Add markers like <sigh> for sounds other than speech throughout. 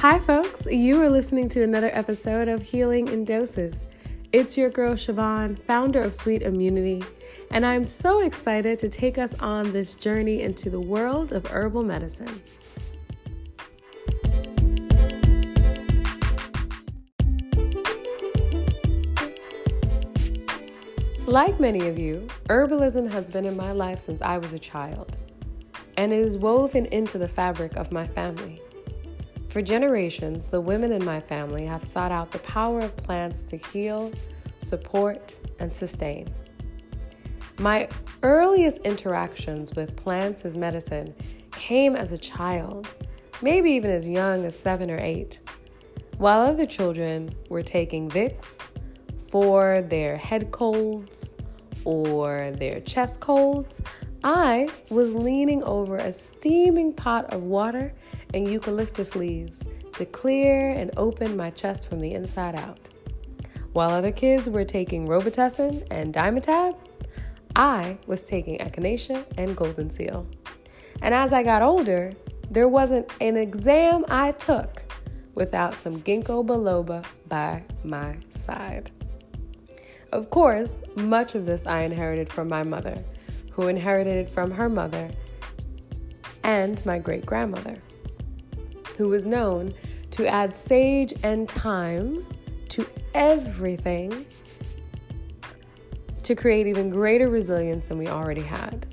Hi, folks. You are listening to another episode of Healing in Doses. It's your girl, Siobhan, founder of Sweet Immunity, and I'm so excited to take us on this journey into the world of herbal medicine. Like many of you, herbalism has been in my life since I was a child, and it is woven into the fabric of my family. For generations, the women in my family have sought out the power of plants to heal, support, and sustain. My earliest interactions with plants as medicine came as a child, maybe even as young as seven or eight, while other children were taking Vicks for their head colds or their chest colds, I was leaning over a steaming pot of water and eucalyptus leaves to clear and open my chest from the inside out. While other kids were taking Robitussin and Dimetapp, I was taking Echinacea and Golden Seal. And as I got older, there wasn't an exam I took without some ginkgo biloba by my side. Of course, much of this I inherited from my mother, who inherited it from her mother, and my great grandmother, who was known to add sage and thyme to everything to create even greater resilience than we already had.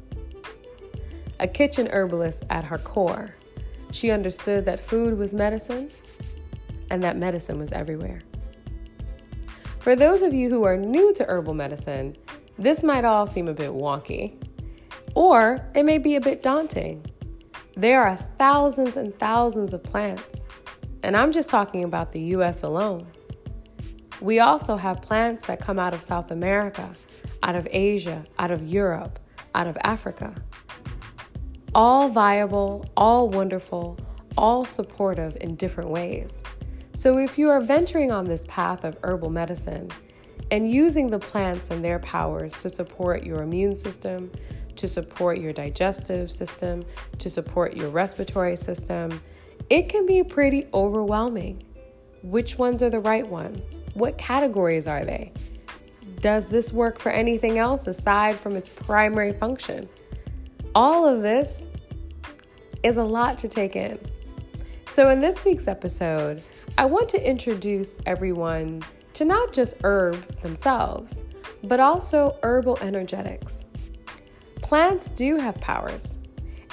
A kitchen herbalist at her core, she understood that food was medicine and that medicine was everywhere. For those of you who are new to herbal medicine, this might all seem a bit wonky, or it may be a bit daunting. There are thousands and thousands of plants, and I'm just talking about the US alone. We also have plants that come out of South America, out of Asia, out of Europe, out of Africa. All viable, all wonderful, all supportive in different ways. So, if you are venturing on this path of herbal medicine and using the plants and their powers to support your immune system, to support your digestive system, to support your respiratory system, it can be pretty overwhelming. Which ones are the right ones? What categories are they? Does this work for anything else aside from its primary function? All of this is a lot to take in. So, in this week's episode, I want to introduce everyone to not just herbs themselves, but also herbal energetics. Plants do have powers,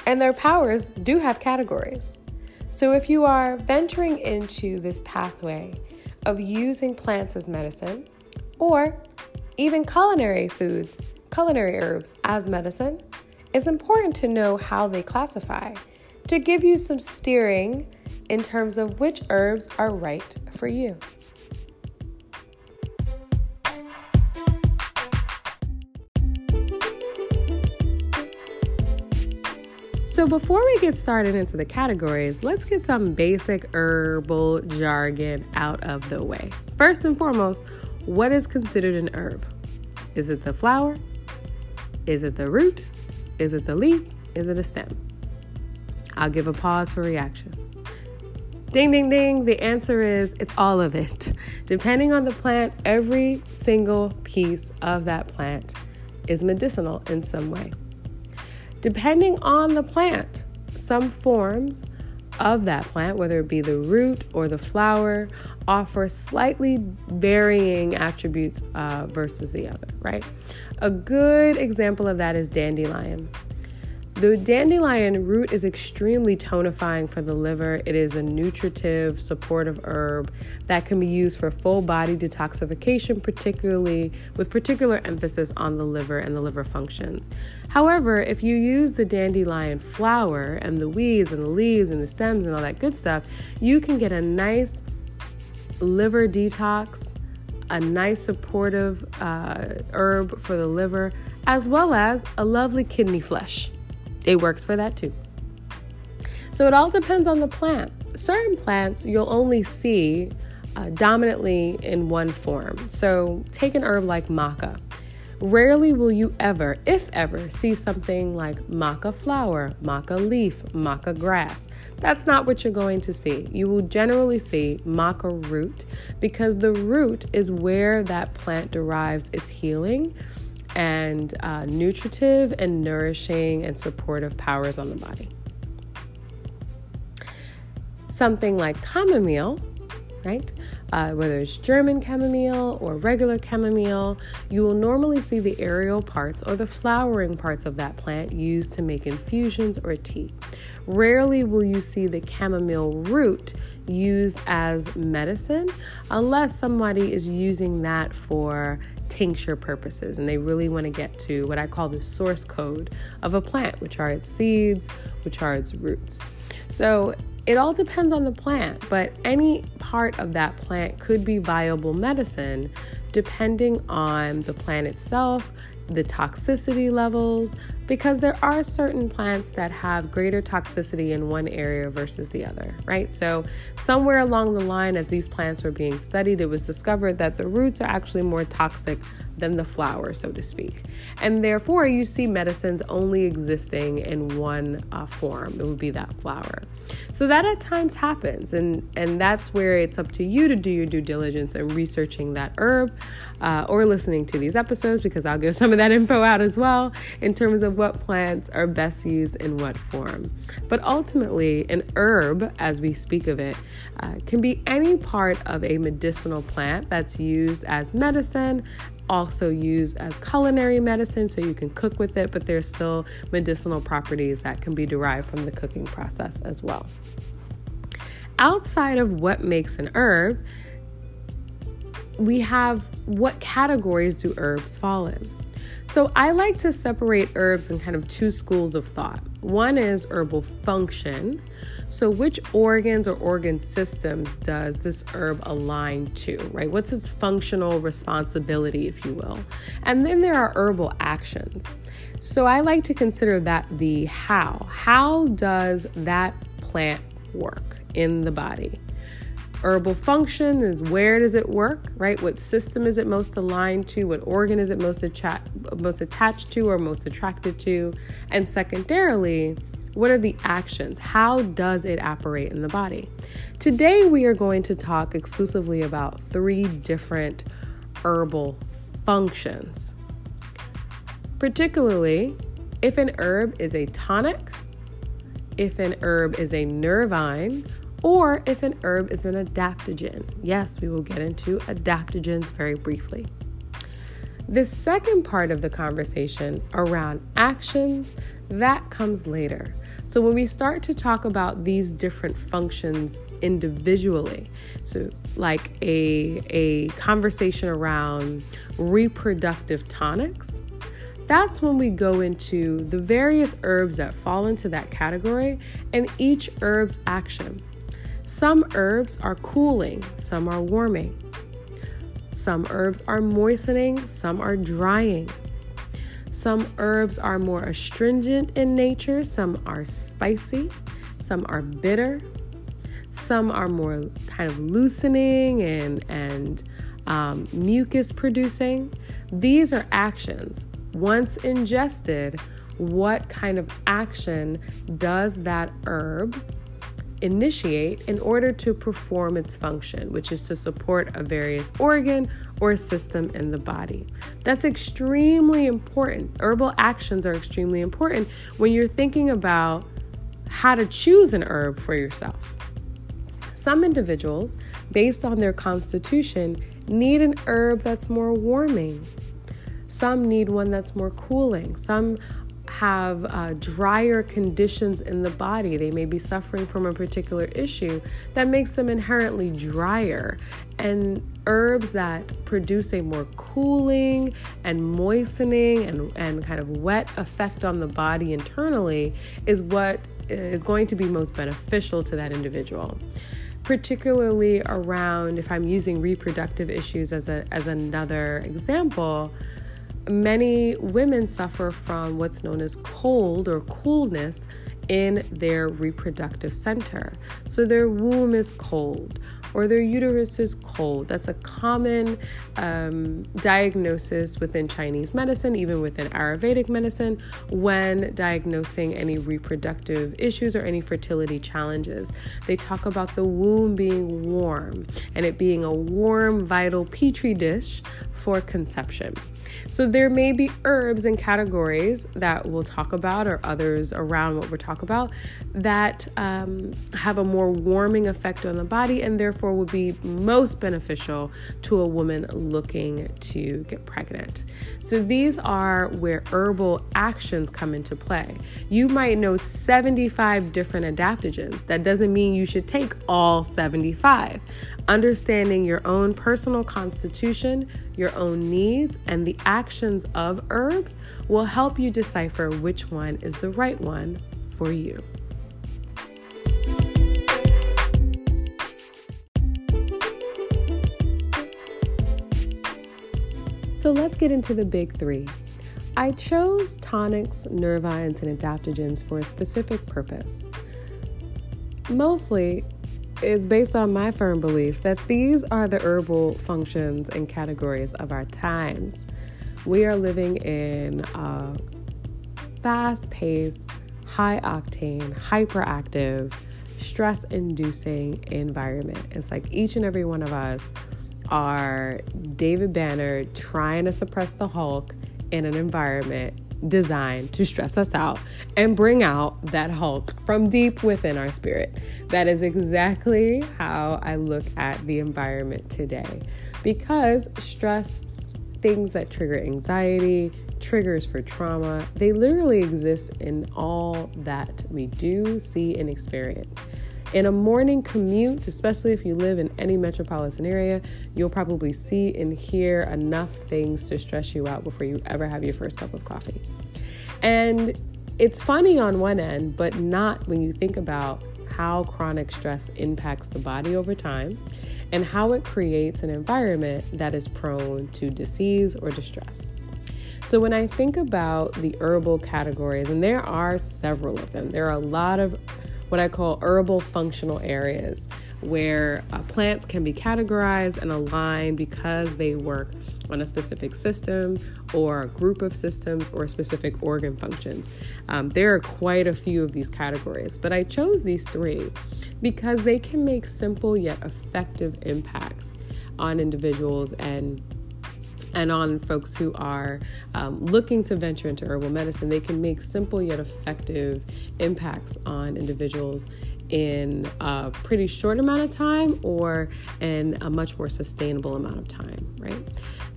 and their powers do have categories. So, if you are venturing into this pathway of using plants as medicine, or even culinary foods, culinary herbs as medicine, it's important to know how they classify to give you some steering in terms of which herbs are right for you. So, before we get started into the categories, let's get some basic herbal jargon out of the way. First and foremost, what is considered an herb? Is it the flower? Is it the root? Is it the leaf? Is it a stem? I'll give a pause for reaction. Ding, ding, ding. The answer is it's all of it. <laughs> Depending on the plant, every single piece of that plant is medicinal in some way. Depending on the plant, some forms of that plant, whether it be the root or the flower, offer slightly varying attributes uh, versus the other, right? A good example of that is dandelion. The dandelion root is extremely tonifying for the liver. It is a nutritive, supportive herb that can be used for full body detoxification, particularly with particular emphasis on the liver and the liver functions. However, if you use the dandelion flower and the weeds and the leaves and the stems and all that good stuff, you can get a nice liver detox, a nice supportive uh, herb for the liver, as well as a lovely kidney flesh. It works for that too. So it all depends on the plant. Certain plants you'll only see uh, dominantly in one form. So take an herb like maca. Rarely will you ever, if ever, see something like maca flower, maca leaf, maca grass. That's not what you're going to see. You will generally see maca root because the root is where that plant derives its healing and uh, nutritive and nourishing and supportive powers on the body. Something like chamomile, right? Uh, whether it's German chamomile or regular chamomile, you will normally see the aerial parts or the flowering parts of that plant used to make infusions or tea. Rarely will you see the chamomile root used as medicine unless somebody is using that for tincture purposes and they really want to get to what I call the source code of a plant, which are its seeds, which are its roots. So it all depends on the plant, but any part of that plant could be viable medicine depending on the plant itself, the toxicity levels, because there are certain plants that have greater toxicity in one area versus the other, right? So, somewhere along the line, as these plants were being studied, it was discovered that the roots are actually more toxic than the flower, so to speak. And therefore, you see medicines only existing in one uh, form. It would be that flower. So that at times happens, and and that's where it's up to you to do your due diligence and researching that herb, uh, or listening to these episodes because I'll give <laughs> some of that info out as well in terms of what plants are best used in what form. But ultimately, an herb, as we speak of it, uh, can be any part of a medicinal plant that's used as medicine, also used as culinary medicine, so you can cook with it, but there's still medicinal properties that can be derived from the cooking process as well. Outside of what makes an herb, we have what categories do herbs fall in? So I like to separate herbs in kind of two schools of thought. One is herbal function. So, which organs or organ systems does this herb align to, right? What's its functional responsibility, if you will? And then there are herbal actions. So, I like to consider that the how. How does that plant work in the body? Herbal function is where does it work, right? What system is it most aligned to? What organ is it most, attra- most attached to or most attracted to? And secondarily, what are the actions? How does it operate in the body? Today, we are going to talk exclusively about three different herbal functions. Particularly, if an herb is a tonic, if an herb is a nervine, or if an herb is an adaptogen. Yes, we will get into adaptogens very briefly. The second part of the conversation around actions, that comes later. So when we start to talk about these different functions individually, so like a, a conversation around reproductive tonics, that's when we go into the various herbs that fall into that category and each herb's action. Some herbs are cooling, some are warming. Some herbs are moistening, some are drying. Some herbs are more astringent in nature, some are spicy, some are bitter, some are more kind of loosening and, and um, mucus producing. These are actions. Once ingested, what kind of action does that herb initiate in order to perform its function, which is to support a various organ or system in the body. That's extremely important. Herbal actions are extremely important when you're thinking about how to choose an herb for yourself. Some individuals, based on their constitution, need an herb that's more warming. Some need one that's more cooling. Some have uh, drier conditions in the body. They may be suffering from a particular issue that makes them inherently drier. And herbs that produce a more cooling and moistening and, and kind of wet effect on the body internally is what is going to be most beneficial to that individual particularly around if I'm using reproductive issues as a as another example, many women suffer from what's known as cold or coolness in their reproductive center. So their womb is cold, or their uterus is cold. That's a common um, diagnosis within Chinese medicine, even within Ayurvedic medicine, when diagnosing any reproductive issues or any fertility challenges. They talk about the womb being warm and it being a warm, vital petri dish for conception. So there may be herbs and categories that we'll talk about, or others around what we're talking about, that um, have a more warming effect on the body and therefore would be most beneficial to a woman looking to get pregnant. So these are where herbal actions come into play. You might know 75 different adaptogens. That doesn't mean you should take all 75. Understanding your own personal constitution, your own needs, and the actions of herbs will help you decipher which one is the right one for you. So let's get into the big three. I chose tonics, nervines, and adaptogens for a specific purpose. Mostly, it's based on my firm belief that these are the herbal functions and categories of our times. We are living in a fast paced, high octane, hyperactive, stress inducing environment. It's like each and every one of us are David Banner trying to suppress the Hulk in an environment designed to stress us out and bring out that Hulk from deep within our spirit. That is exactly how I look at the environment today because stress, things that trigger anxiety, triggers for trauma, they literally exist in all that we do, see, and experience. In a morning commute, especially if you live in any metropolitan area, you'll probably see and hear enough things to stress you out before you ever have your first cup of coffee. And it's funny on one end, but not when you think about how chronic stress impacts the body over time and how it creates an environment that is prone to disease or distress. So, when I think about the herbal categories, and there are several of them, there are a lot of what I call herbal functional areas where uh, plants can be categorized and aligned because they work on a specific system or a group of systems or specific organ functions. Um, there are quite a few of these categories, but I chose these three because they can make simple yet effective impacts on individuals and and on folks who are um, looking to venture into herbal medicine, they can make simple yet effective impacts on individuals in a pretty short amount of time or in a much more sustainable amount of time, right?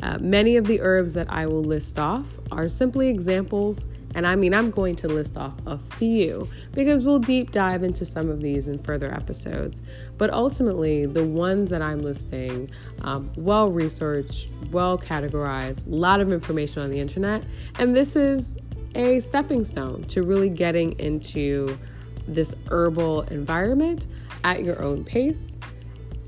Uh, many of the herbs that I will list off are simply examples and I mean, I'm going to list off a few because we'll deep dive into some of these in further episodes. But ultimately, the ones that I'm listing, um, well researched, well categorized, a lot of information on the internet. And this is a stepping stone to really getting into this herbal environment at your own pace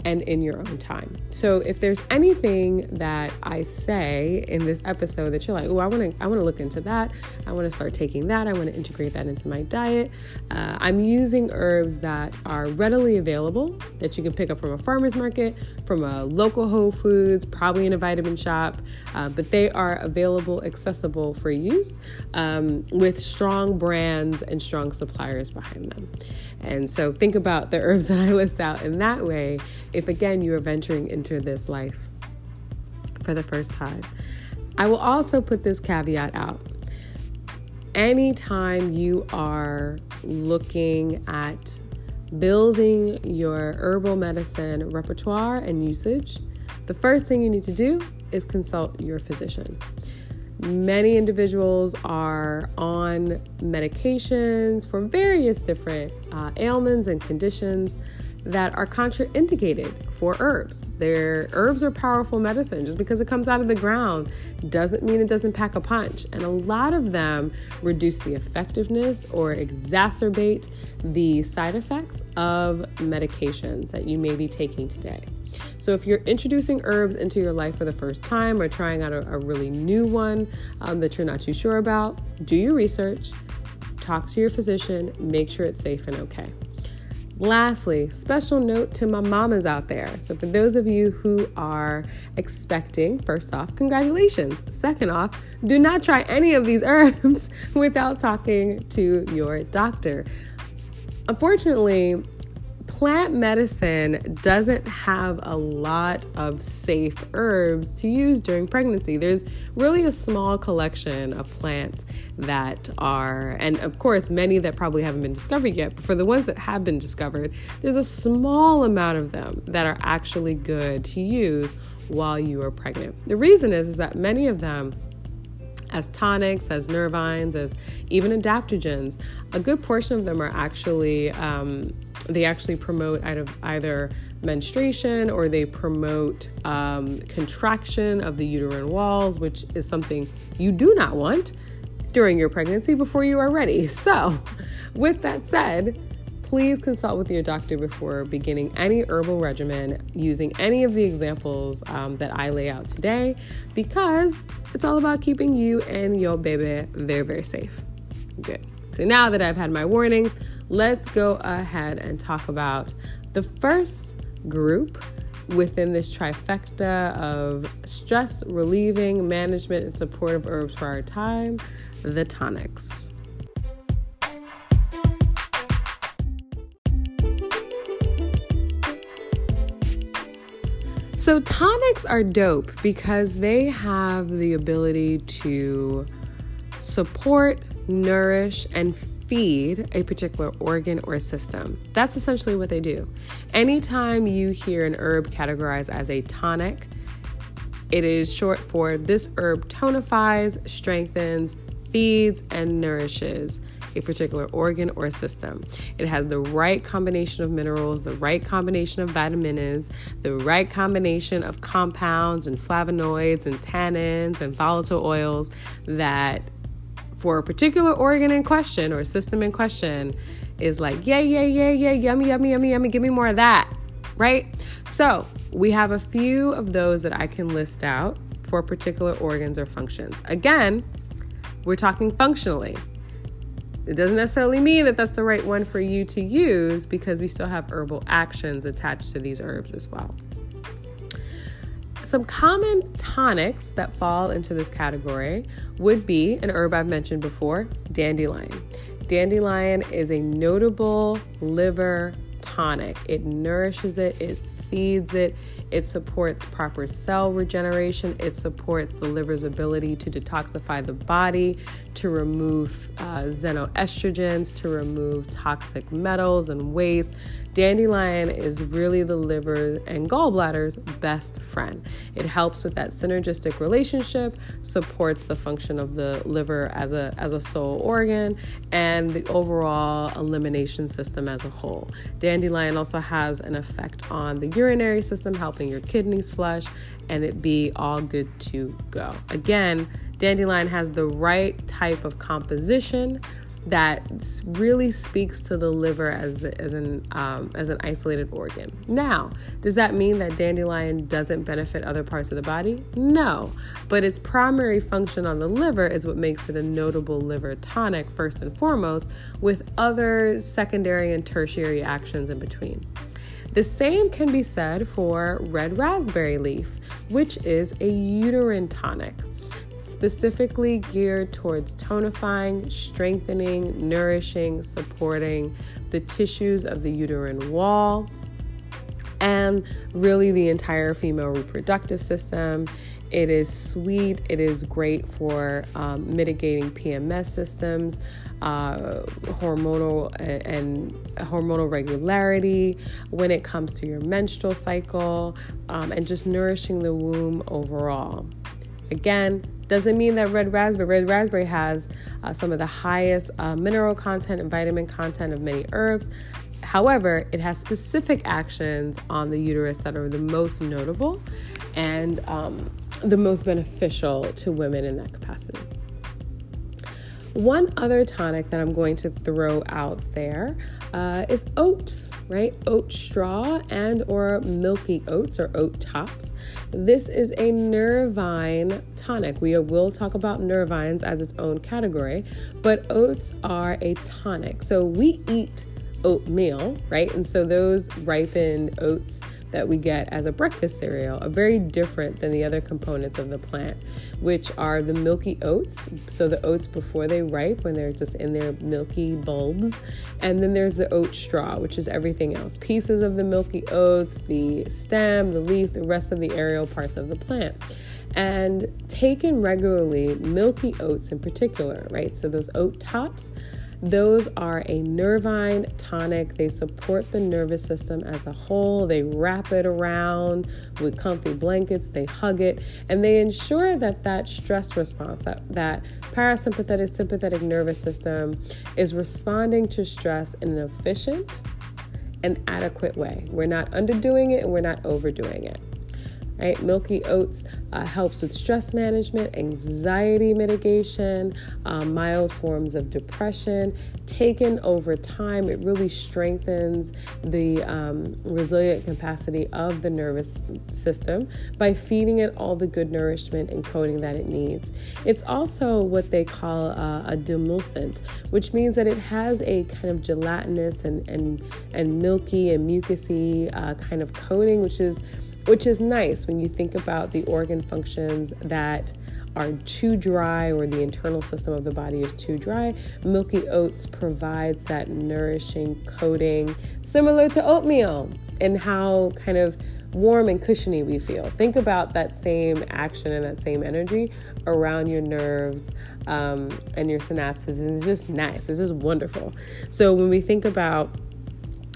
and in your own time. So if there's anything that I say in this episode that you're like, oh, I want to, I want to look into that. I want to start taking that. I want to integrate that into my diet. Uh, I'm using herbs that are readily available that you can pick up from a farmer's market, from a local Whole Foods, probably in a vitamin shop, uh, but they are available, accessible for use um, with strong brands and strong suppliers behind them. And so think about the herbs that I list out in that way if again you are venturing into this life for the first time. I will also put this caveat out. Anytime you are looking at building your herbal medicine repertoire and usage, the first thing you need to do is consult your physician. Many individuals are on medications for various different uh, ailments and conditions that are contraindicated for herbs. Their herbs are powerful medicine. Just because it comes out of the ground doesn't mean it doesn't pack a punch. And a lot of them reduce the effectiveness or exacerbate the side effects of medications that you may be taking today. So, if you're introducing herbs into your life for the first time or trying out a, a really new one um, that you're not too sure about, do your research, talk to your physician, make sure it's safe and okay. Lastly, special note to my mamas out there. So, for those of you who are expecting, first off, congratulations. Second off, do not try any of these <laughs> herbs without talking to your doctor. Unfortunately, plant medicine doesn't have a lot of safe herbs to use during pregnancy. There's really a small collection of plants that are, and of course, many that probably haven't been discovered yet, but for the ones that have been discovered, there's a small amount of them that are actually good to use while you are pregnant. The reason is, is that many of them as tonics, as nervines, as even adaptogens. A good portion of them are actually um, they actually promote either menstruation or they promote um, contraction of the uterine walls, which is something you do not want during your pregnancy before you are ready. <laughs> So, with that said, please consult with your doctor before beginning any herbal regimen using any of the examples um, that I lay out today because it's all about keeping you and your baby very, very safe. Good. So now that I've had my warnings, let's go ahead and talk about the first group within this trifecta of stress relieving, management, and supportive herbs for our time the tonics. So, tonics are dope because they have the ability to support, nourish, and feed a particular organ or system. That's essentially what they do. Anytime you hear an herb categorized as a tonic, it is short for this herb tonifies, strengthens, feeds, and nourishes a particular organ or system. It has the right combination of minerals, the right combination of vitamins, the right combination of compounds and flavonoids and tannins and volatile oils that for a particular organ in question or system in question is like, yeah, yeah, yeah, yeah, yummy, yummy, yummy, yummy, give me more of that, right? So we have a few of those that I can list out for particular organs or functions. Again, we're talking functionally. It doesn't necessarily mean that that's the right one for you to use because we still have herbal actions attached to these herbs as well. Some common tonics that fall into this category would be an herb I've mentioned before, dandelion. Dandelion is a notable liver tonic. It nourishes it, it feeds it, it supports proper cell regeneration. It supports the liver's ability to detoxify the body, to remove uh, xenoestrogens, to remove toxic metals and waste. Dandelion is really the liver and gallbladder's best friend. It helps with that synergistic relationship, supports the function of the liver as a as a sole organ, and the overall elimination system as a whole. Dandelion also has an effect on the urinary system, your kidneys flush and it be all good to go. Again, dandelion has the right type of composition that really speaks to the liver as, as an um, as an isolated organ. Now, does that mean that dandelion doesn't benefit other parts of the body? No, but its primary function on the liver is what makes it a notable liver tonic first and foremost, with other secondary and tertiary actions in between. The same can be said for red raspberry leaf, which is a uterine tonic, specifically geared towards tonifying, strengthening, nourishing, supporting the tissues of the uterine wall and really the entire female reproductive system. It is sweet. It is great for um, mitigating PMS systems, uh, hormonal and, and, hormonal regularity when it comes to your menstrual cycle, um, and just nourishing the womb overall. Again, doesn't mean that red raspberry, red raspberry has uh, some of the highest uh, mineral content and vitamin content of many herbs. However, it has specific actions on the uterus that are the most notable and um, the most beneficial to women in that capacity. One other tonic that I'm going to throw out there uh, is oats, right? Oat straw and or milky oats or oat tops. This is a nervine tonic. We will talk about nervines as its own category, but oats are a tonic. So we eat oatmeal, right? And so those ripened oats that we get as a breakfast cereal are very different than the other components of the plant, which are the milky oats. So the oats before they ripe, when they're just in their milky bulbs. And then there's the oat straw, which is everything else pieces of the milky oats, the stem, the leaf, the rest of the aerial parts of the plant. And taken regularly, milky oats in particular, right? So those oat tops those are a nervine tonic. They support the nervous system as a whole. They wrap it around with comfy blankets, they hug it, and they ensure that that stress response, that, that parasympathetic sympathetic nervous system is responding to stress in an efficient and adequate way. We're not underdoing it and we're not overdoing it right? Milky oats uh, helps with stress management, anxiety mitigation, um, mild forms of depression. Taken over time, it really strengthens the um, resilient capacity of the nervous system by feeding it all the good nourishment and coating that it needs. It's also what they call uh, a demulcent, which means that it has a kind of gelatinous and, and, and milky and mucousy uh, kind of coating, which is which is nice when you think about the organ functions that are too dry or the internal system of the body is too dry, milky oats provides that nourishing coating similar to oatmeal and how kind of warm and cushiony we feel. Think about that same action and that same energy around your nerves um, and your synapses. And it's just nice. It's just wonderful. So when we think about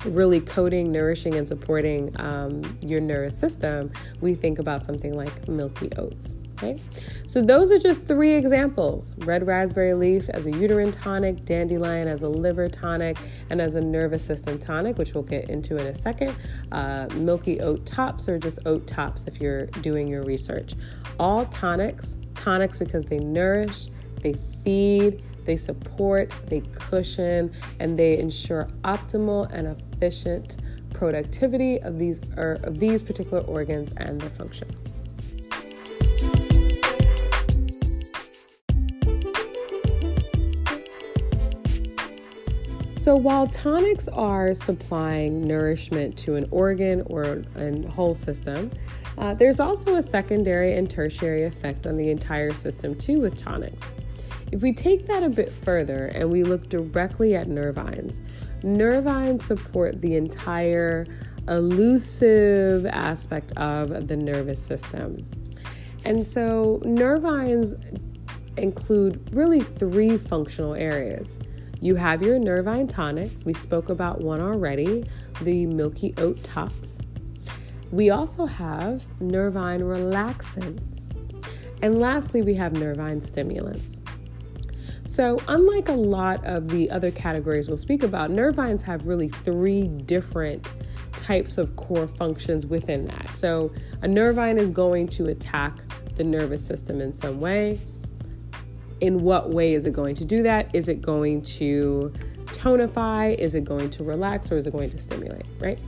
really coating, nourishing, and supporting um, your nervous system, we think about something like milky oats. Okay, so those are just three examples red raspberry leaf as a uterine tonic, dandelion as a liver tonic, and as a nervous system tonic, which we'll get into in a second. Uh, milky oat tops, or just oat tops if you're doing your research. All tonics, tonics because they nourish, they feed, they support, they cushion, and they ensure optimal and efficient productivity of these er, of these particular organs and their function. So, while tonics are supplying nourishment to an organ or a whole system, uh, there's also a secondary and tertiary effect on the entire system too with tonics. If we take that a bit further and we look directly at nervines, nervines support the entire elusive aspect of the nervous system. And so, nervines include really three functional areas. You have your nervine tonics. We spoke about one already, the milky oat tops. We also have nervine relaxants. And lastly, we have nervine stimulants. So, unlike a lot of the other categories we'll speak about, nervines have really three different types of core functions within that. So, a nervine is going to attack the nervous system in some way. In what way is it going to do that? Is it going to tonify? Is it going to relax? Or is it going to stimulate, right?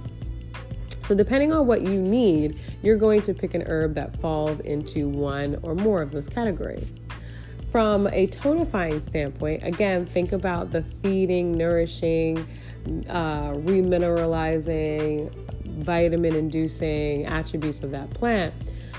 So, depending on what you need, you're going to pick an herb that falls into one or more of those categories. From a tonifying standpoint, again, think about the feeding, nourishing, uh, remineralizing, vitamin inducing attributes of that plant.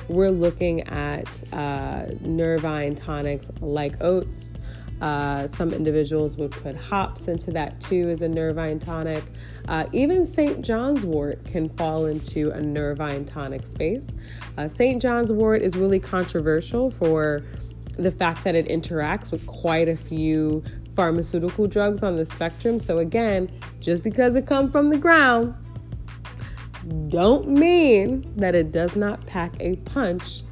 We're looking at uh, nervine tonics like oats. Uh, some individuals would put hops into that too as a nervine tonic. Uh, even St. John's wort can fall into a nervine tonic space. Uh, St. John's wort is really controversial for the fact that it interacts with quite a few pharmaceutical drugs on the spectrum. So again, just because it comes from the ground don't mean that it does not pack a punch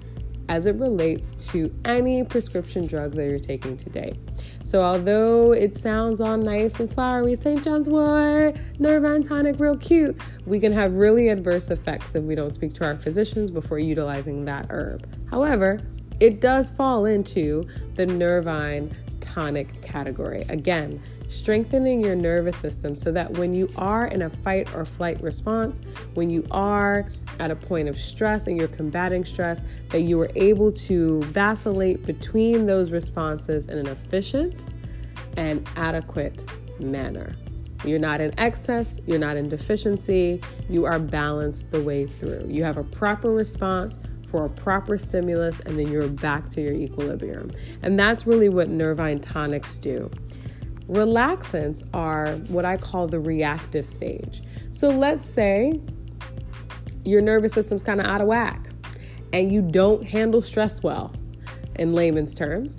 as it relates to any prescription drugs that you're taking today. So, although it sounds all nice and flowery, St. John's wort, Nervine tonic, real cute, we can have really adverse effects if we don't speak to our physicians before utilizing that herb. However, it does fall into the nervine tonic category. Again, strengthening your nervous system so that when you are in a fight or flight response, when you are at a point of stress and you're combating stress, that you are able to vacillate between those responses in an efficient and adequate manner. You're not in excess, you're not in deficiency, you are balanced the way through. You have a proper response for a proper stimulus, and then you're back to your equilibrium. And that's really what Nervine tonics do. Relaxants are what I call the reactive stage. So let's say your nervous system's kind of out of whack and you don't handle stress well, in layman's terms.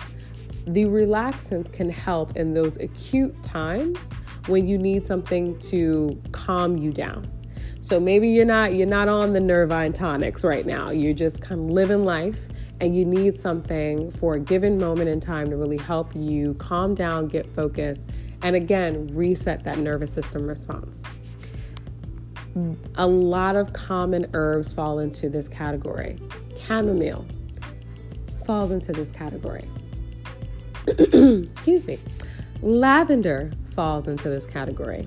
The relaxants can help in those acute times when you need something to calm you down. So maybe you're not you're not on the Nervine tonics right now. You're just kind of living life and you need something for a given moment in time to really help you calm down, get focused, and again, reset that nervous system response. A lot of common herbs fall into this category. Chamomile falls into this category. <clears throat> Excuse me. Lavender falls into this category.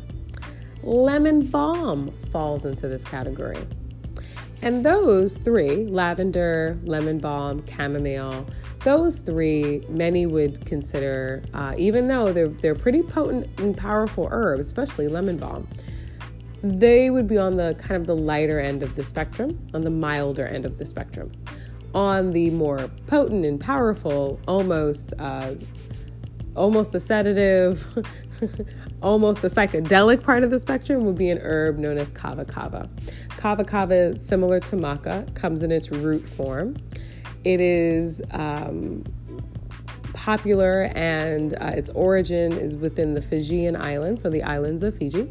Lemon balm falls into this category. And those three lavender, lemon balm, chamomile those three, many would consider, uh, even though they're, they're pretty potent and powerful herbs, especially lemon balm, they would be on the kind of the lighter end of the spectrum, on the milder end of the spectrum. On the more potent and powerful, almost uh, almost a sedative, <laughs> almost a psychedelic part of the spectrum would be an herb known as kava kava. Kava kava, similar to maca, comes in its root form. It is um, popular and uh, its origin is within the Fijian islands, so the islands of Fiji.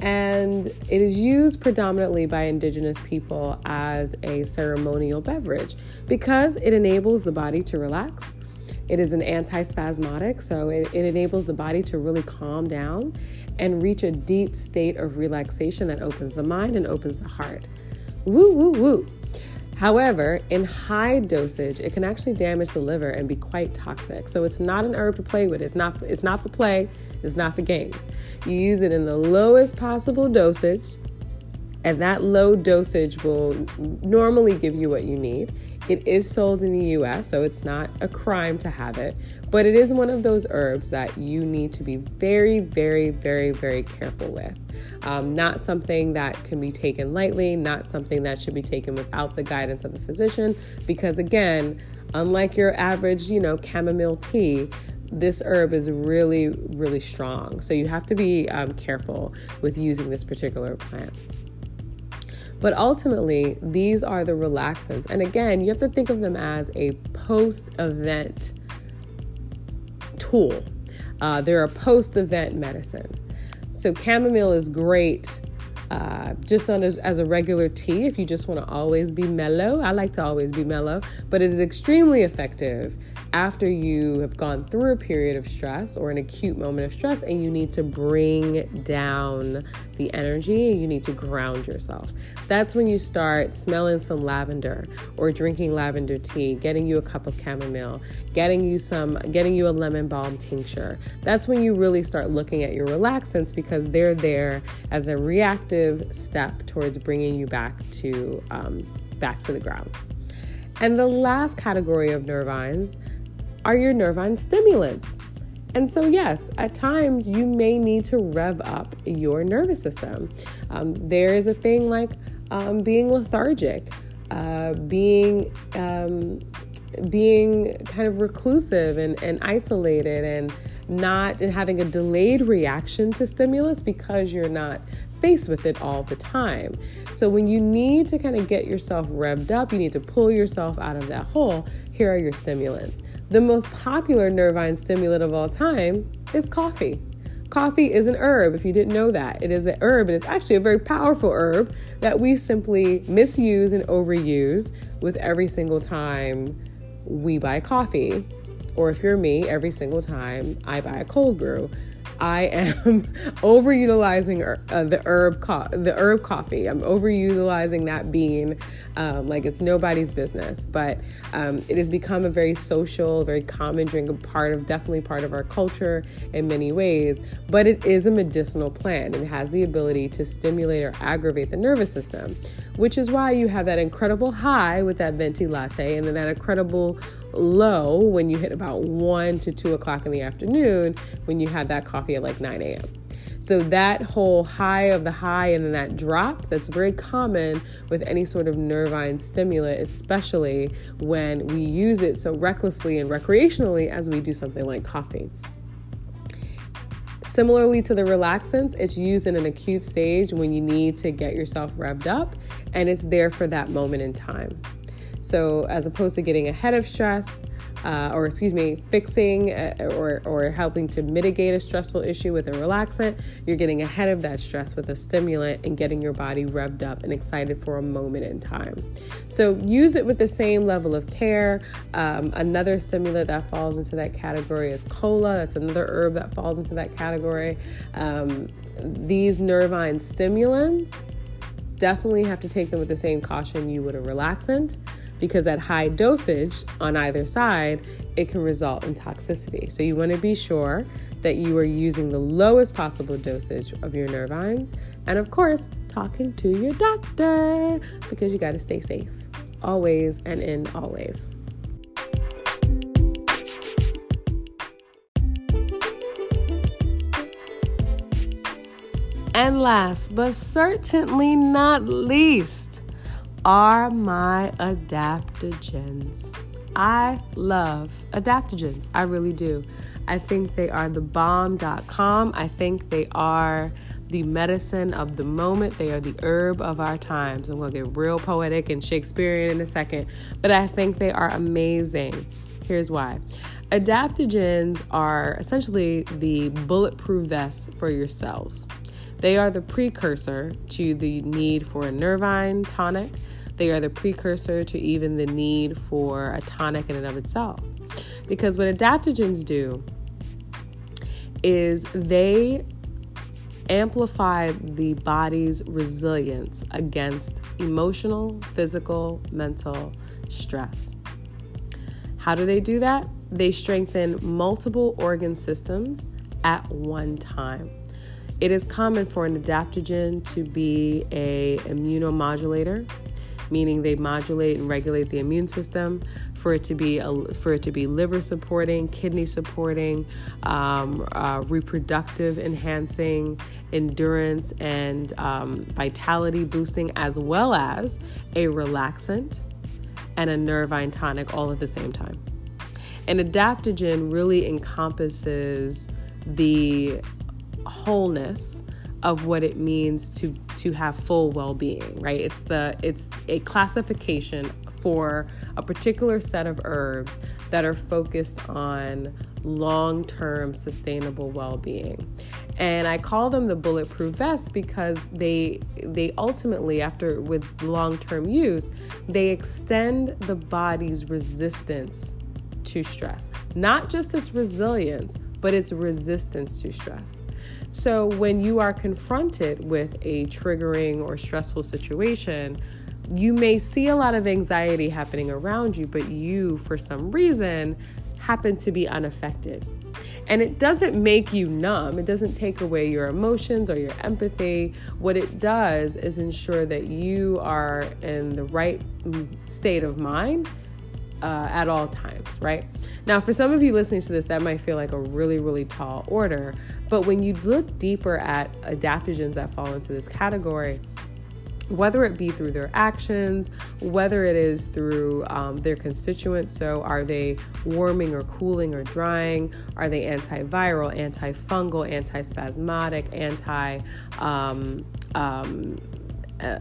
And it is used predominantly by indigenous people as a ceremonial beverage because it enables the body to relax it is an antispasmodic, so it, it enables the body to really calm down and reach a deep state of relaxation that opens the mind and opens the heart. Woo, woo, woo. However, in high dosage, it can actually damage the liver and be quite toxic. So it's not an herb to play with. It's not it's not for play, it's not for games. You use it in the lowest possible dosage, and that low dosage will normally give you what you need. It is sold in the US, so it's not a crime to have it, but it is one of those herbs that you need to be very, very, very, very careful with. Um, not something that can be taken lightly, not something that should be taken without the guidance of a physician, because again, unlike your average, you know, chamomile tea, this herb is really, really strong. So you have to be um, careful with using this particular plant. But ultimately, these are the relaxants. And again, you have to think of them as a post event tool. Uh, they're a post event medicine. So, chamomile is great uh, just on as, as, a regular tea if you just want to always be mellow. I like to always be mellow, but it is extremely effective after you have gone through a period of stress or an acute moment of stress and you need to bring down the energy, you need to ground yourself. That's when you start smelling some lavender or drinking lavender tea, getting you a cup of chamomile, getting you some getting you a lemon balm tincture. That's when you really start looking at your relaxants because they're there as a reactive step towards bringing you back to um, back to the ground. And the last category of nervines are your nervine stimulants. And so, yes, at times you may need to rev up your nervous system. Um, there is a thing like um, being lethargic, uh, being um, being kind of reclusive and, and isolated, and not and having a delayed reaction to stimulus because you're not faced with it all the time. So when you need to kind of get yourself revved up, you need to pull yourself out of that hole. Here are your stimulants. The most popular nervine stimulant of all time is coffee. Coffee is an herb, if you didn't know that. It is an herb, and it's actually a very powerful herb that we simply misuse and overuse with every single time we buy coffee. Or if you're me, every single time I buy a cold brew. I am <laughs> overutilizing uh, the herb co- the herb coffee. I'm overutilizing that bean um, like it's nobody's business. But um, it has become a very social, very common drink, a part of definitely part of our culture in many ways. But it is a medicinal plant and has the ability to stimulate or aggravate the nervous system, which is why you have that incredible high with that venti latte and then that incredible low when you hit about 1 to 2 o'clock in the afternoon when you had that coffee at like 9 a.m. So that whole high of the high and then that drop, that's very common with any sort of nervine stimulant, especially when we use it so recklessly and recreationally as we do something like coffee. Similarly to the relaxants, it's used in an acute stage when you need to get yourself revved up and it's there for that moment in time. So, as opposed to getting ahead of stress, uh, or excuse me, fixing uh, or, or helping to mitigate a stressful issue with a relaxant, you're getting ahead of that stress with a stimulant and getting your body revved up and excited for a moment in time. So use it with the same level of care. Um, another stimulant that falls into that category is cola. That's another herb that falls into that category. Um, these nervine stimulants definitely have to take them with the same caution you would a relaxant because at high dosage on either side, it can result in toxicity. So you want to be sure that you are using the lowest possible dosage of your nervines. And of course, talking to your doctor because you got to stay safe always and in always. And last but certainly not least, are my adaptogens. I love adaptogens. I really do. I think they are the bomb.com. I think they are the medicine of the moment. They are the herb of our times. I'm going to get real poetic and Shakespearean in a second, but I think they are amazing. Here's why. Adaptogens are essentially the bulletproof vests for your cells. They are the precursor to the need for a nervine tonic they are the precursor to even the need for a tonic in and of itself. Because what adaptogens do is they amplify the body's resilience against emotional, physical, mental stress. How do they do that? They strengthen multiple organ systems at one time. It is common for an adaptogen to be a immunomodulator meaning they modulate and regulate the immune system for it to be a, for it to be liver supporting, kidney supporting, um, uh, reproductive enhancing, endurance and um, vitality boosting, as well as a relaxant and a nervine tonic all at the same time. An adaptogen really encompasses the wholeness of what it means to to have full well-being right? It's the it's a classification for a particular set of herbs that are focused on long-term sustainable well-being. And i call them the bulletproof vests because they they ultimately after with long-term use they extend the body's resistance to stress. Not just its resilience but its resistance to stress so when you are confronted with a triggering or stressful situation, you may see a lot of anxiety happening around you, but you, for some reason, happen to be unaffected. And it doesn't make you numb, it doesn't take away your emotions or your empathy. What it does is ensure that you are in the right mm, state of mind uh, at all times, right? Now, for some of you listening to this, that might feel like a really, really tall order. But when you look deeper at adaptogens that fall into this category, whether it be through their actions, whether it is through um, their constituents. So, are they warming or cooling or drying? Are they antiviral, antifungal, antispasmodic, anti um, um,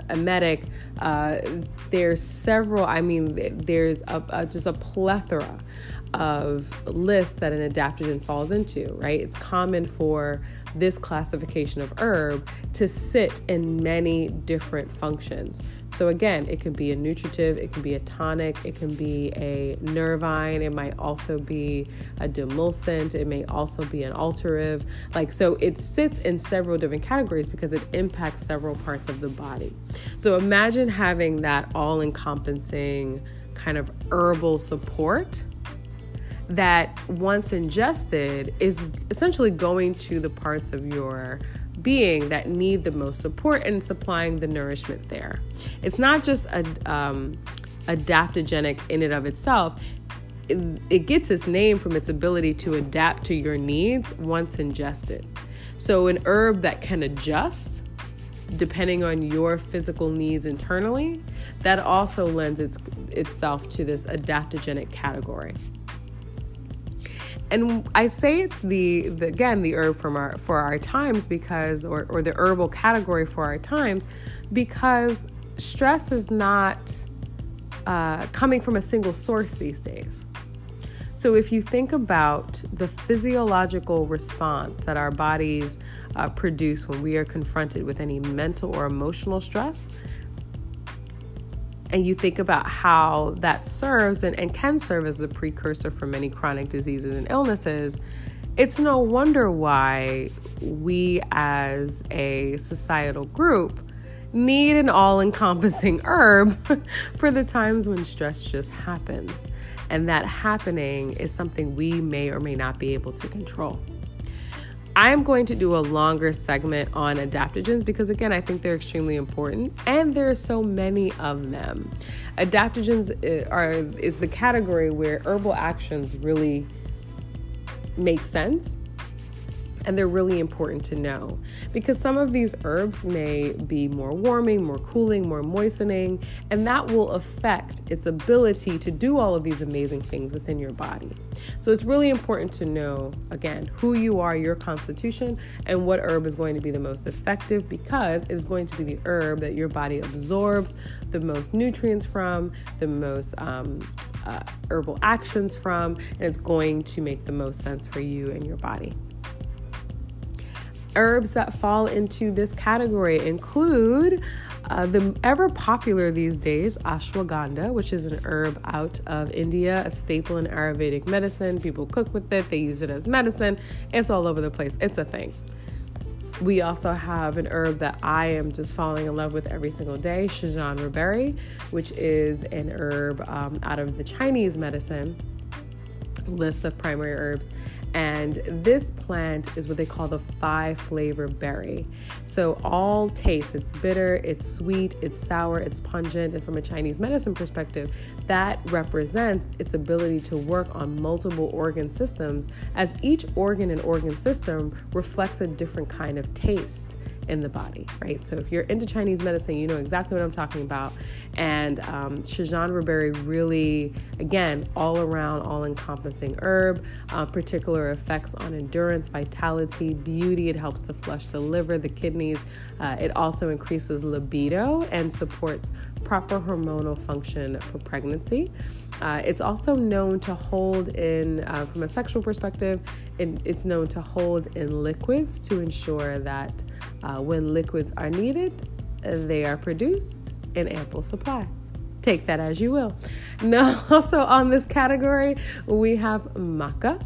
emetic. Uh, there's several, I mean, there's a, a, just a plethora of lists that an adaptogen falls into, right? It's common for this classification of herb to sit in many different functions. So, again, it can be a nutritive, it can be a tonic, it can be a nervine, it might also be a demulcent, it may also be an alterative. Like, so it sits in several different categories because it impacts several parts of the body. So, imagine having that all encompassing kind of herbal support that once ingested is essentially going to the parts of your being that need the most support and supplying the nourishment there. It's not just a um, adaptogenic in and of itself. It, it gets its name from its ability to adapt to your needs once ingested. So, an herb that can adjust depending on your physical needs internally, that also lends its, itself to this adaptogenic category. And I say it's the, the again the herb from our for our times because or or the herbal category for our times because stress is not uh, coming from a single source these days. So, if you think about the physiological response that our bodies uh, produce when we are confronted with any mental or emotional stress, and you think about how that serves and, and can serve as the precursor for many chronic diseases and illnesses, it's no wonder why we as a societal group need an all encompassing <laughs> herb <laughs> for the times when stress just happens. And that happening is something we may or may not be able to control. I'm going to do a longer segment on adaptogens because, again, I think they're extremely important and there are so many of them. Adaptogens uh, are, is the category where herbal actions really make sense and they're really important to know because some of these herbs may be more warming, more cooling, more moistening, and that will affect its ability to do all of these amazing things within your body. So it's really important to know, again, who you are, your constitution, and what herb is going to be the most effective because it is going to be the herb that your body absorbs the most nutrients from, the most um, uh, herbal actions from, and it's going to make the most sense for you and your body. Herbs that fall into this category include uh, the ever popular these days ashwagandha, which is an herb out of India, a staple in Ayurvedic medicine. People cook with it, they use it as medicine. It's all over the place, it's a thing. We also have an herb that I am just falling in love with every single day, Schisandra berry, which is an herb um, out of the Chinese medicine list of primary herbs. And this plant is what they call the five flavor berry. So, all tastes, it's bitter, it's sweet, it's sour, it's pungent. And from a Chinese medicine perspective, that represents its ability to work on multiple organ systems, as each organ and organ system reflects a different kind of taste in the body, right? So if you're into Chinese medicine, you know exactly what I'm talking about. And um, berry really, again, all around, all encompassing herb, uh, particular effects on endurance, vitality, beauty. It helps to flush the liver, the kidneys. Uh, it also increases libido and supports proper hormonal function for pregnancy. Uh, it's also known to hold in, uh, from a sexual perspective, it, it's known to hold in liquids to ensure that uh, when liquids are needed, they are produced in ample supply. Take that as you will. Now, <laughs> also on this category, we have maca.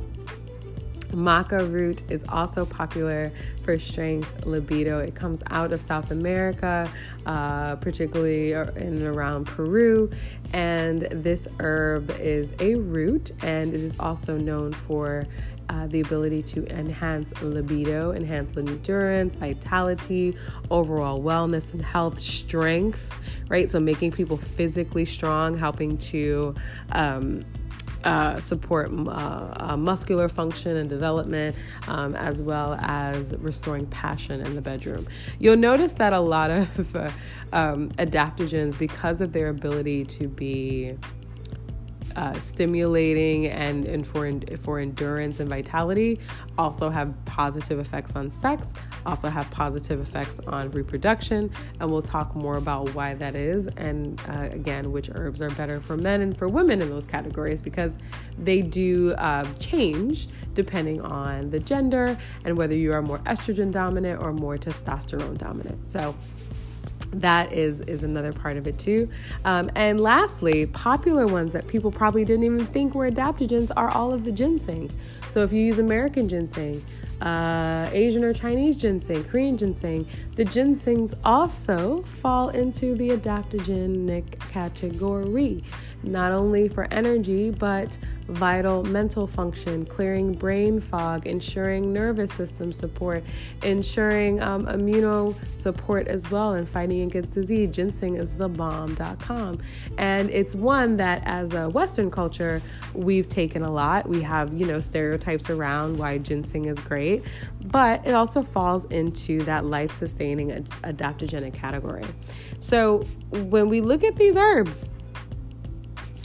Maca root is also popular for strength, libido. It comes out of South America, uh, particularly in and around Peru. And this herb is a root and it is also known for uh, the ability to enhance libido, enhance endurance, vitality, overall wellness and health, strength, right? So making people physically strong, helping to um, uh, support uh, uh, muscular function and development, um, as well as restoring passion in the bedroom. You'll notice that a lot of <laughs> um, adaptogens, because of their ability to be uh, stimulating and, and for, for endurance and vitality, also have positive effects on sex, also have positive effects on reproduction. And we'll talk more about why that is and uh, again, which herbs are better for men and for women in those categories because they do uh, change depending on the gender and whether you are more estrogen dominant or more testosterone dominant. So, that is is another part of it too. Um, and lastly popular ones that people probably didn't even think were adaptogens are all of the ginsengs so if you use american ginseng uh, asian or chinese ginseng korean ginseng the ginsengs also fall into the adaptogenic category not only for energy, but vital mental function, clearing brain fog, ensuring nervous system support, ensuring um, immuno support as well, and fighting against disease. Ginseng is the bomb.com. And it's one that, as a Western culture, we've taken a lot. We have, you know, stereotypes around why ginseng is great, but it also falls into that life sustaining adaptogenic category. So when we look at these herbs,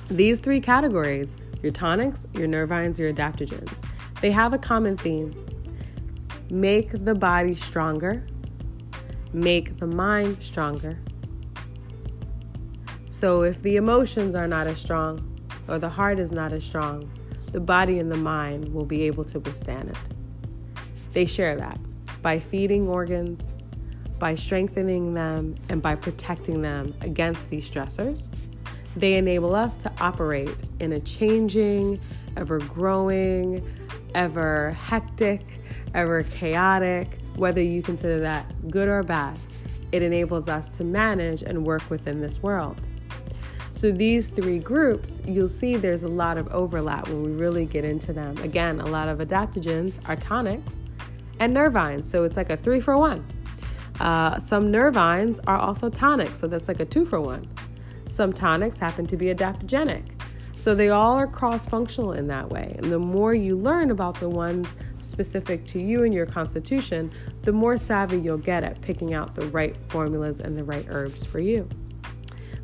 these three categories your tonics, your nervines, your adaptogens they have a common theme make the body stronger, make the mind stronger. So if the emotions are not as strong or the heart is not as strong, the body and the mind will be able to withstand it. They share that by feeding organs, by strengthening them, and by protecting them against these stressors they enable us to operate in a changing, ever growing, ever hectic, ever chaotic, whether you consider that good or bad. It enables us to manage and work within this world. So, these three groups, you'll see there's a lot of overlap when we really get into them. Again, a lot of adaptogens are tonics and nervines, so it's like a three for one. Uh, some nervines are also tonics, so that's like a two for one. Some tonics happen to be adaptogenic. So they all are cross functional in that way. And the more you learn about the ones specific to you and your constitution, the more savvy you'll get at picking out the right formulas and the right herbs for you.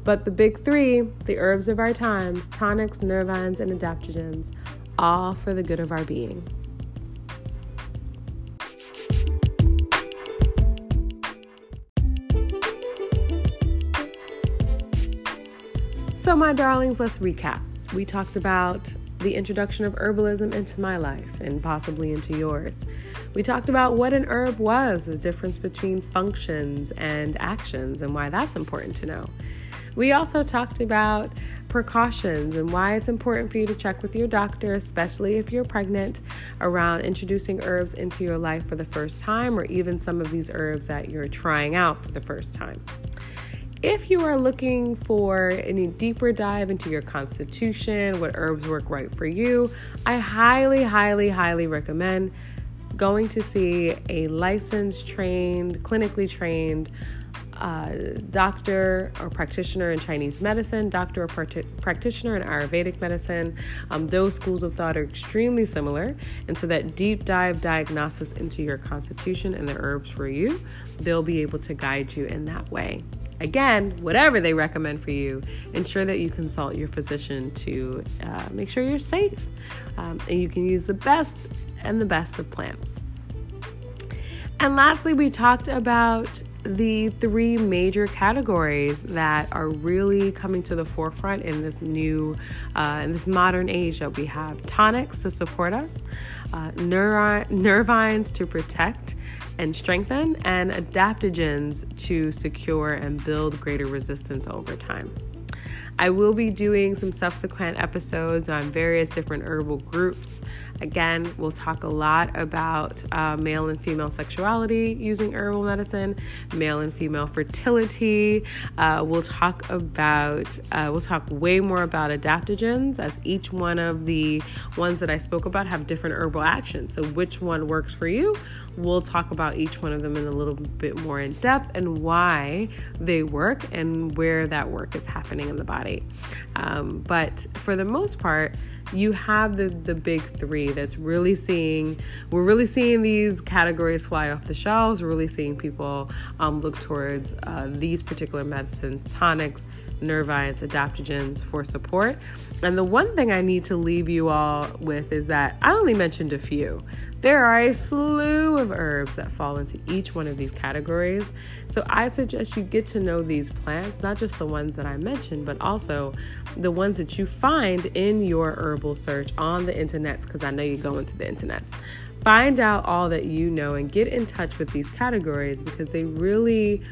But the big three, the herbs of our times, tonics, nervines, and adaptogens, all for the good of our being. So, my darlings, let's recap. We talked about the introduction of herbalism into my life and possibly into yours. We talked about what an herb was, the difference between functions and actions, and why that's important to know. We also talked about precautions and why it's important for you to check with your doctor, especially if you're pregnant, around introducing herbs into your life for the first time or even some of these herbs that you're trying out for the first time. If you are looking for any deeper dive into your constitution, what herbs work right for you, I highly, highly, highly recommend going to see a licensed, trained, clinically trained uh, doctor or practitioner in Chinese medicine, doctor or practitioner in Ayurvedic medicine. Um, those schools of thought are extremely similar. And so, that deep dive diagnosis into your constitution and the herbs for you, they'll be able to guide you in that way. Again, whatever they recommend for you, ensure that you consult your physician to uh, make sure you're safe um, and you can use the best and the best of plants. And lastly, we talked about the three major categories that are really coming to the forefront in this new, uh, in this modern age that we have tonics to support us, uh, nervines to protect, and strengthen, and adaptogens to secure and build greater resistance over time. I will be doing some subsequent episodes on various different herbal groups. Again, we'll talk a lot about uh, male and female sexuality using herbal medicine, male and female fertility. Uh, we'll talk about, uh, we'll talk way more about adaptogens as each one of the ones that I spoke about have different herbal actions. So, which one works for you? We'll talk about each one of them in a little bit more in depth and why they work and where that work is happening in the body. Um, but for the most part, you have the the big three that's really seeing we're really seeing these categories fly off the shelves. We're really seeing people um, look towards uh, these particular medicines tonics nervines, adaptogens for support. And the one thing I need to leave you all with is that I only mentioned a few. There are a slew of herbs that fall into each one of these categories. So I suggest you get to know these plants, not just the ones that I mentioned, but also the ones that you find in your herbal search on the internets, because I know you go into the internets. Find out all that you know and get in touch with these categories because they really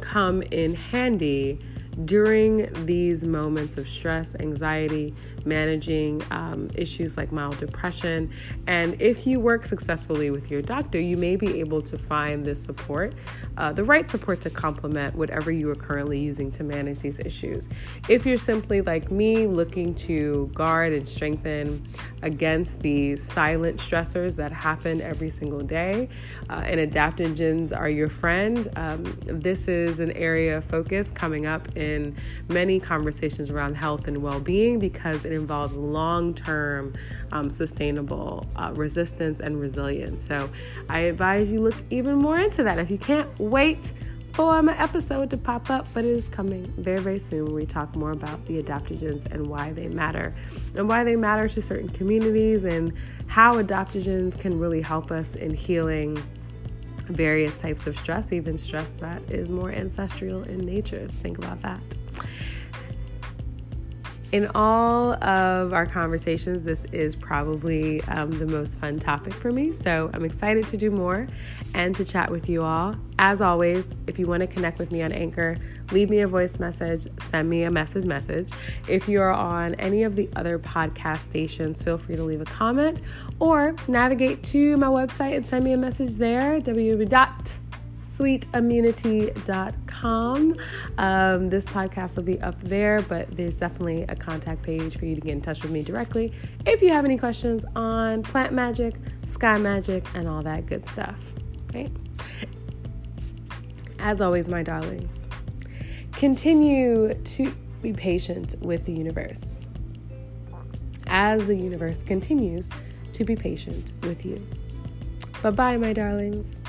come in handy during these moments of stress, anxiety, managing um, issues like mild depression. And if you work successfully with your doctor, you may be able to find this support, uh, the right support to complement whatever you are currently using to manage these issues. If you're simply like me, looking to guard and strengthen against the silent stressors that happen every single day, uh, and adaptogens are your friend, um, this is an area of focus coming up in many conversations around health and well being because it involves long term um, sustainable uh, resistance and resilience. So I advise you look even more into that. If you can't wait for my episode to pop up, but it is coming very, very soon where we talk more about the adaptogens and why they matter and why they matter to certain communities and how adaptogens can really help us in healing various types of stress, even stress that is more ancestral in nature. So think about that. In all of our conversations, this is probably um, the most fun topic for me. So I'm excited to do more and to chat with you all. As always, if you want to connect with me on Anchor, leave me a voice message, send me a message message. If you're on any of the other podcast stations, feel free to leave a comment or navigate to my website and send me a message there, www sweetimmunity.com. Um, this podcast will be up there, but there's definitely a contact page for you to get in touch with me directly if you have any questions on plant magic, sky magic, and all that good stuff. Right? As always, my darlings, continue to be patient with the universe as the universe continues to be patient with you. Bye bye, my darlings.